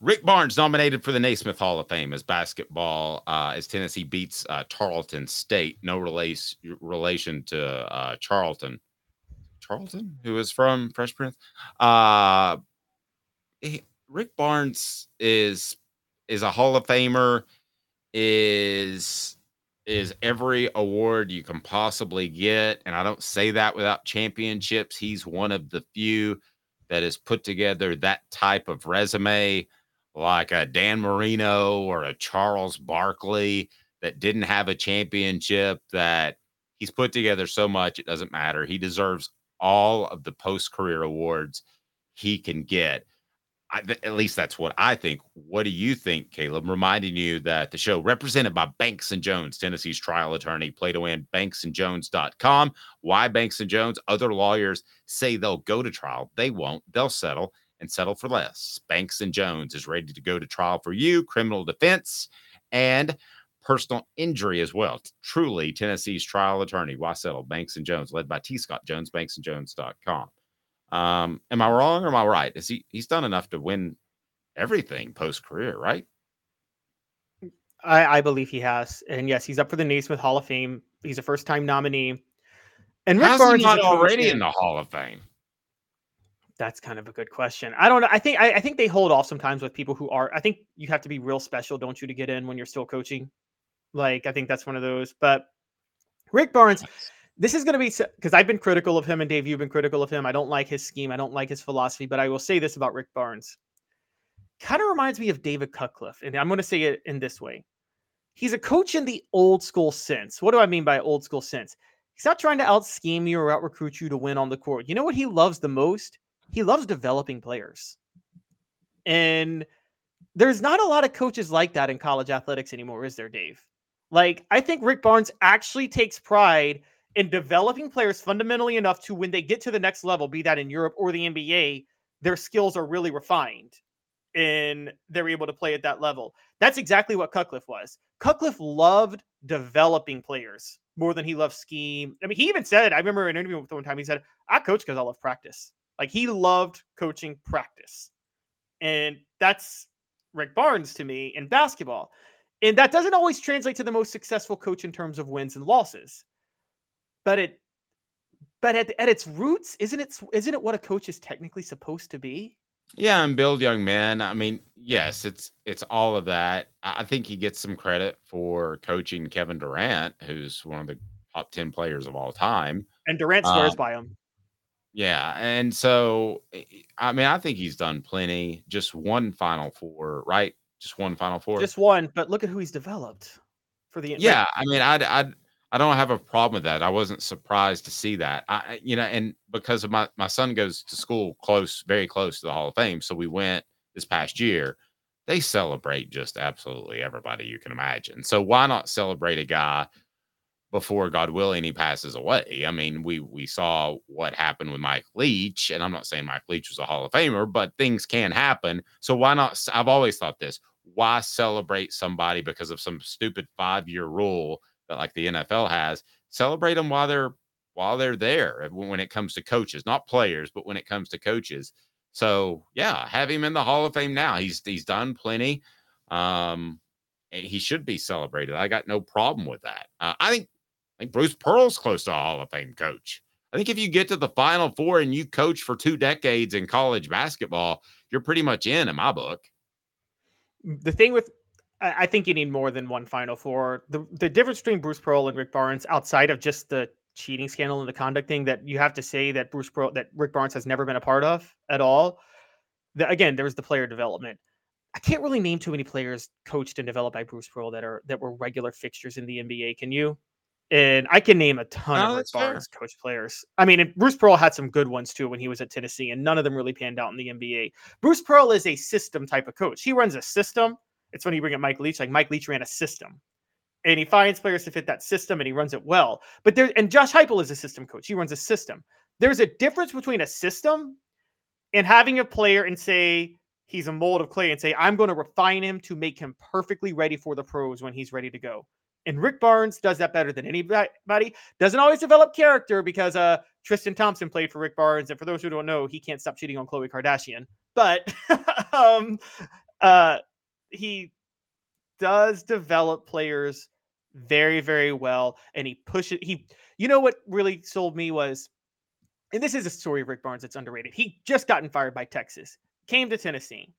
Rick Barnes nominated for the Naismith Hall of Fame as basketball uh, as Tennessee beats uh, Tarleton State. No relation relation to uh, Charlton. Charlton, who is from Fresh Prince. Uh, he, Rick Barnes is is a Hall of Famer. Is is every award you can possibly get, and I don't say that without championships. He's one of the few that has put together that type of resume like a Dan Marino or a Charles Barkley that didn't have a championship that he's put together so much it doesn't matter. He deserves all of the post career awards he can get. I, at least that's what I think. What do you think, Caleb? Reminding you that the show represented by Banks and Jones, Tennessee's trial attorney, play to win, banksandjones.com. Why Banks and Jones? Other lawyers say they'll go to trial. They won't. They'll settle and settle for less. Banks and Jones is ready to go to trial for you, criminal defense and personal injury as well. Truly Tennessee's trial attorney. Why settle? Banks and Jones, led by T. Scott Jones, banksandjones.com. Um, am I wrong or am I right? Is he he's done enough to win everything post career, right? I, I believe he has. And yes, he's up for the Naismith Hall of Fame. He's a first time nominee. And Rick How's Barnes not is already in the Hall of Fame? That's kind of a good question. I don't know. I think I, I think they hold off sometimes with people who are. I think you have to be real special, don't you, to get in when you're still coaching. Like I think that's one of those. But Rick Barnes, this is going to be because I've been critical of him, and Dave, you've been critical of him. I don't like his scheme. I don't like his philosophy. But I will say this about Rick Barnes. Kind of reminds me of David Cutcliffe, and I'm going to say it in this way. He's a coach in the old school sense. What do I mean by old school sense? He's not trying to out scheme you or out recruit you to win on the court. You know what he loves the most? he loves developing players. And there's not a lot of coaches like that in college athletics anymore, is there, Dave? Like, I think Rick Barnes actually takes pride in developing players fundamentally enough to when they get to the next level, be that in Europe or the NBA, their skills are really refined and they're able to play at that level. That's exactly what Cutcliffe was. Cutcliffe loved developing players more than he loved scheme. I mean, he even said, I remember an interview with one time, he said, I coach because I love practice. Like he loved coaching practice. And that's Rick Barnes to me in basketball. And that doesn't always translate to the most successful coach in terms of wins and losses. But it but at, at its roots, isn't it isn't it what a coach is technically supposed to be? Yeah, and build young men. I mean, yes, it's it's all of that. I think he gets some credit for coaching Kevin Durant, who's one of the top 10 players of all time. And Durant swears Um, by him. Yeah, and so eh, I mean, I think he's done plenty. Just one Final Four, right? Just one Final Four. Just one, but look at who he's developed for the yeah, I mean, I I I don't have a problem with that. I wasn't surprised to see that. I you know, and because of my my son goes to school close, very close to the Hall of Fame, so we went this past year. They celebrate just absolutely everybody you can imagine. So why not celebrate a guy before God willing he passes away. I mean, we we saw what happened with Mike Leach, and I'm not saying Mike Leach was a Hall of Famer, but things can happen. So why not? I've always thought this: why celebrate somebody because of some stupid five year rule like the NFL has? Celebrate them while they're while they're there when it comes to coaches, not players, but when it comes to coaches. So yeah, have him in the Hall of Fame now. He's he's done plenty. Um, he should be celebrated. I got no problem with that. Uh, I think I think Bruce Pearl's close to a Hall of Fame coach. I think if you get to the Final Four and you coach for two decades in college basketball, you're pretty much in in my book. The thing with I think you need more than one Final Four. The the difference between Bruce Pearl and Rick Barnes, outside of just the cheating scandal and the conduct thing, that you have to say that Bruce Pearl that Rick Barnes has never been a part of at all. The, again, there was the player development. I can't really name too many players coached and developed by Bruce Pearl that are that were regular fixtures in the NBA. Can you? And I can name a ton No, of Rick. Barnes coach players. I mean, and Bruce Pearl had some good ones too when he was at Tennessee, and none of them really panned out in the NBA. Bruce Pearl is a system type of coach. He runs a system. It's when you bring up Mike Leach, like Mike Leach ran a system, and he finds players to fit that system, and he runs it well. But there, and Josh Heupel is a system coach. He runs a system. There's a difference between a system and having a player and say he's a mold of clay and say I'm going to refine him to make him perfectly ready for the pros when he's ready to go. And Rick Barnes does that better than anybody. Doesn't always develop character because uh Tristan Thompson played for Rick Barnes, and for those who don't know, he can't stop cheating on Khloe Kardashian. But um, uh, he does develop players very, very well, and he pushes. He, you know, what really sold me was, and this is a story of Rick Barnes that's underrated. He just gotten fired by Texas, came to Tennessee.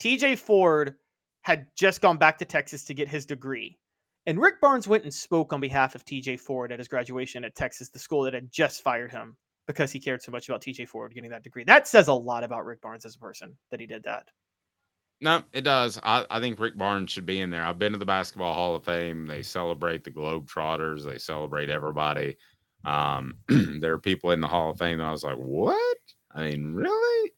T.J. Ford had just gone back to Texas to get his degree. And Rick Barnes went and spoke on behalf of TJ Ford at his graduation at Texas, the school that had just fired him because he cared so much about TJ Ford getting that degree. That says a lot about Rick Barnes as a person that he did that. No, it does. I, I think Rick Barnes should be in there. I've been to the Basketball Hall of Fame. They celebrate the Globetrotters. They celebrate everybody. Um, there are people in the Hall of Fame that I was like, what? I mean, really?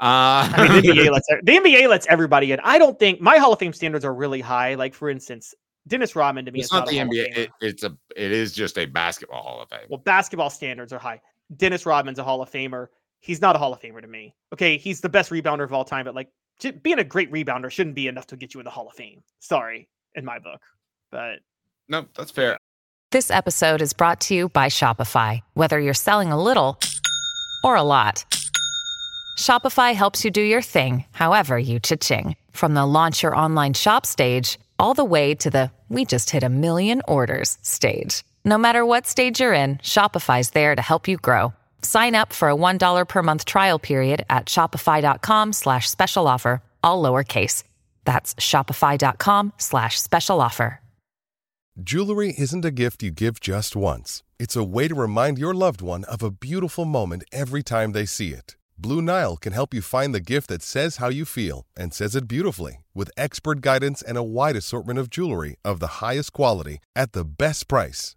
Uh, I mean, the NBA lets the NBA lets everybody in. I don't think my Hall of Fame standards are really high. Like for instance, Dennis Rodman to me it's is not a the NBA. It, it's a. It is just a basketball Hall of Fame. Well, basketball standards are high. Dennis Rodman's a Hall of Famer. He's not a Hall of Famer to me. Okay, he's the best rebounder of all time, but like being a great rebounder shouldn't be enough to get you in the Hall of Fame. Sorry, in my book. But no, that's fair. This episode is brought to you by Shopify. Whether you're selling a little or a lot, Shopify helps you do your thing, however you cha-ching. From the launch your online shop stage, all the way to the we just hit a million orders stage. No matter what stage you're in, Shopify's there to help you grow. Sign up for a $1 per month trial period at shopify.com slash special offer, all lowercase. That's shopify.com slash special offer. Jewelry isn't a gift you give just once. It's a way to remind your loved one of a beautiful moment every time they see it. Blue Nile can help you find the gift that says how you feel and says it beautifully with expert guidance and a wide assortment of jewelry of the highest quality at the best price.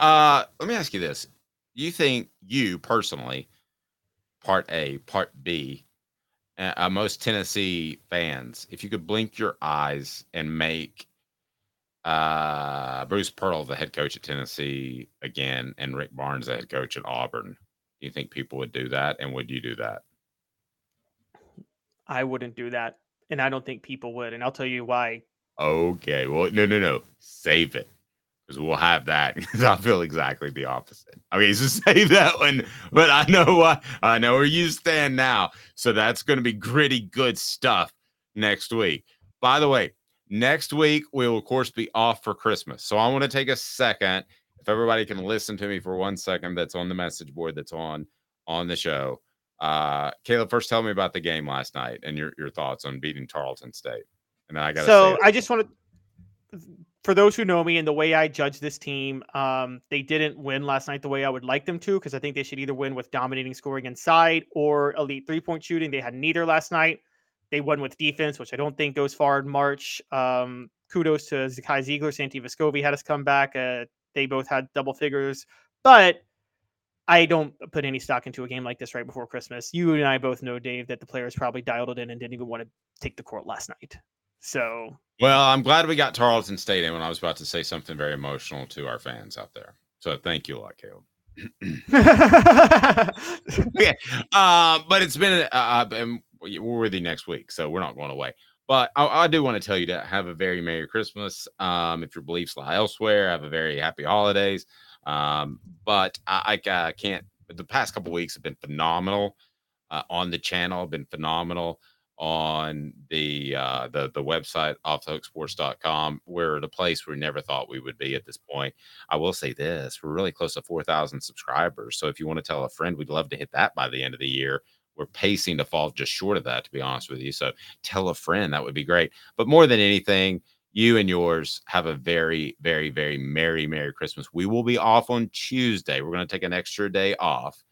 Uh, let me ask you this: You think you personally, Part A, Part B, uh, uh, most Tennessee fans, if you could blink your eyes and make uh, Bruce Pearl the head coach at Tennessee again and Rick Barnes the head coach at Auburn, do you think people would do that? And would you do that? I wouldn't do that. And I don't think people would. And I'll tell you why. Okay. Well, no, no, no. Save it. Because we'll have that. Because I feel exactly the opposite. Okay, mean, so save that one. But I know what I know where you stand now. So that's going to be gritty, good stuff next week. By the way, next week we will of course be off for Christmas. So I want to take a second. If everybody can listen to me for one second, that's on the message board, that's on on the show. Uh Caleb, first tell me about the game last night and your, your thoughts on beating Tarleton State. And then I got So I just want to for those who know me and the way I judge this team, um, they didn't win last night the way I would like them to because I think they should either win with dominating scoring inside or elite three point shooting. They had neither last night. They won with defense, which I don't think goes far in March. Um, kudos to Zakai Zeigler, Santi Vescovi had us come back. Uh, they both had double figures, but I don't put any stock into a game like this right before Christmas. You and I both know, Dave, that the players probably dialed it in and didn't even want to take the court last night. So, well, I'm glad we got Tarleton State in when I was about to say something very emotional to our fans out there. So, thank you a lot, Caleb. yeah, uh, but it's been uh, and we're with you next week, so we're not going away. But I, I do want to tell you to have a very Merry Christmas. Um, if your beliefs lie elsewhere, have a very happy holidays. Um, but I, I uh, can't. The past couple weeks have been phenomenal uh, on the channel. Been phenomenal on the uh, the the website offthehooksports.com. We're at a place we never thought we would be at this point. I will say this: we're really close to four thousand subscribers. So if you want to tell a friend, we'd love to hit that by the end of the year. We're pacing to fall just short of that, to be honest with you. So tell a friend that would be great. But more than anything, you and yours have a very, very, very merry, merry Christmas. We will be off on Tuesday. We're going to take an extra day off.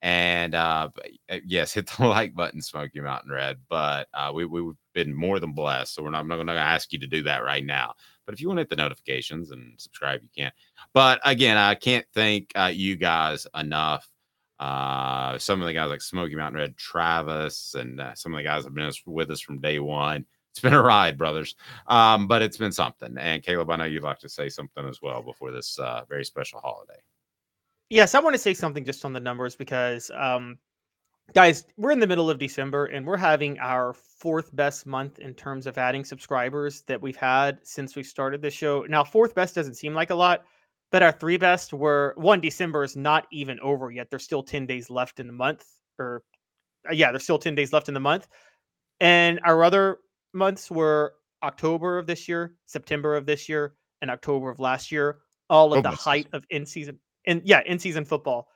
And uh, uh, yes, hit the like button, Smoky Mountain Red. But uh, we, we've been more than blessed. So we're not, I'm not going to ask you to do that right now. But if you want to hit the notifications and subscribe, you can. But again, I can't thank uh, you guys enough. Uh, some of the guys like Smoky Mountain Red, Travis, and uh, some of the guys have been with us from day one it's been a ride, brothers. Um, but it's been something. And Caleb, I know you'd like to say something as well before this uh, very special holiday. Yes, I want to say something just on the numbers because, um, guys, we're in the middle of December and we're having our fourth best month in terms of adding subscribers that we've had since we started the show. Now, fourth best doesn't seem like a lot, but our three best were one December is not even over yet. There's still 10 days left in the month, or uh, yeah, there's still 10 days left in the month. And our other months were October of this year, September of this year, and October of last year, all at oh, the height of in season and yeah, in season football.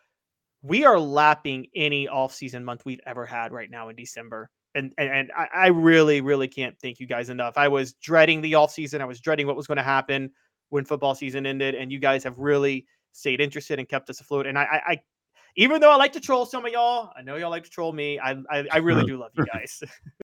We are lapping any off season month we've ever had right now in December. And and, and I, I really, really can't thank you guys enough. I was dreading the off season. I was dreading what was going to happen when football season ended, and you guys have really stayed interested and kept us afloat. And I, I, I even though I like to troll some of y'all, I know y'all like to troll me. I, I, I really do love you guys.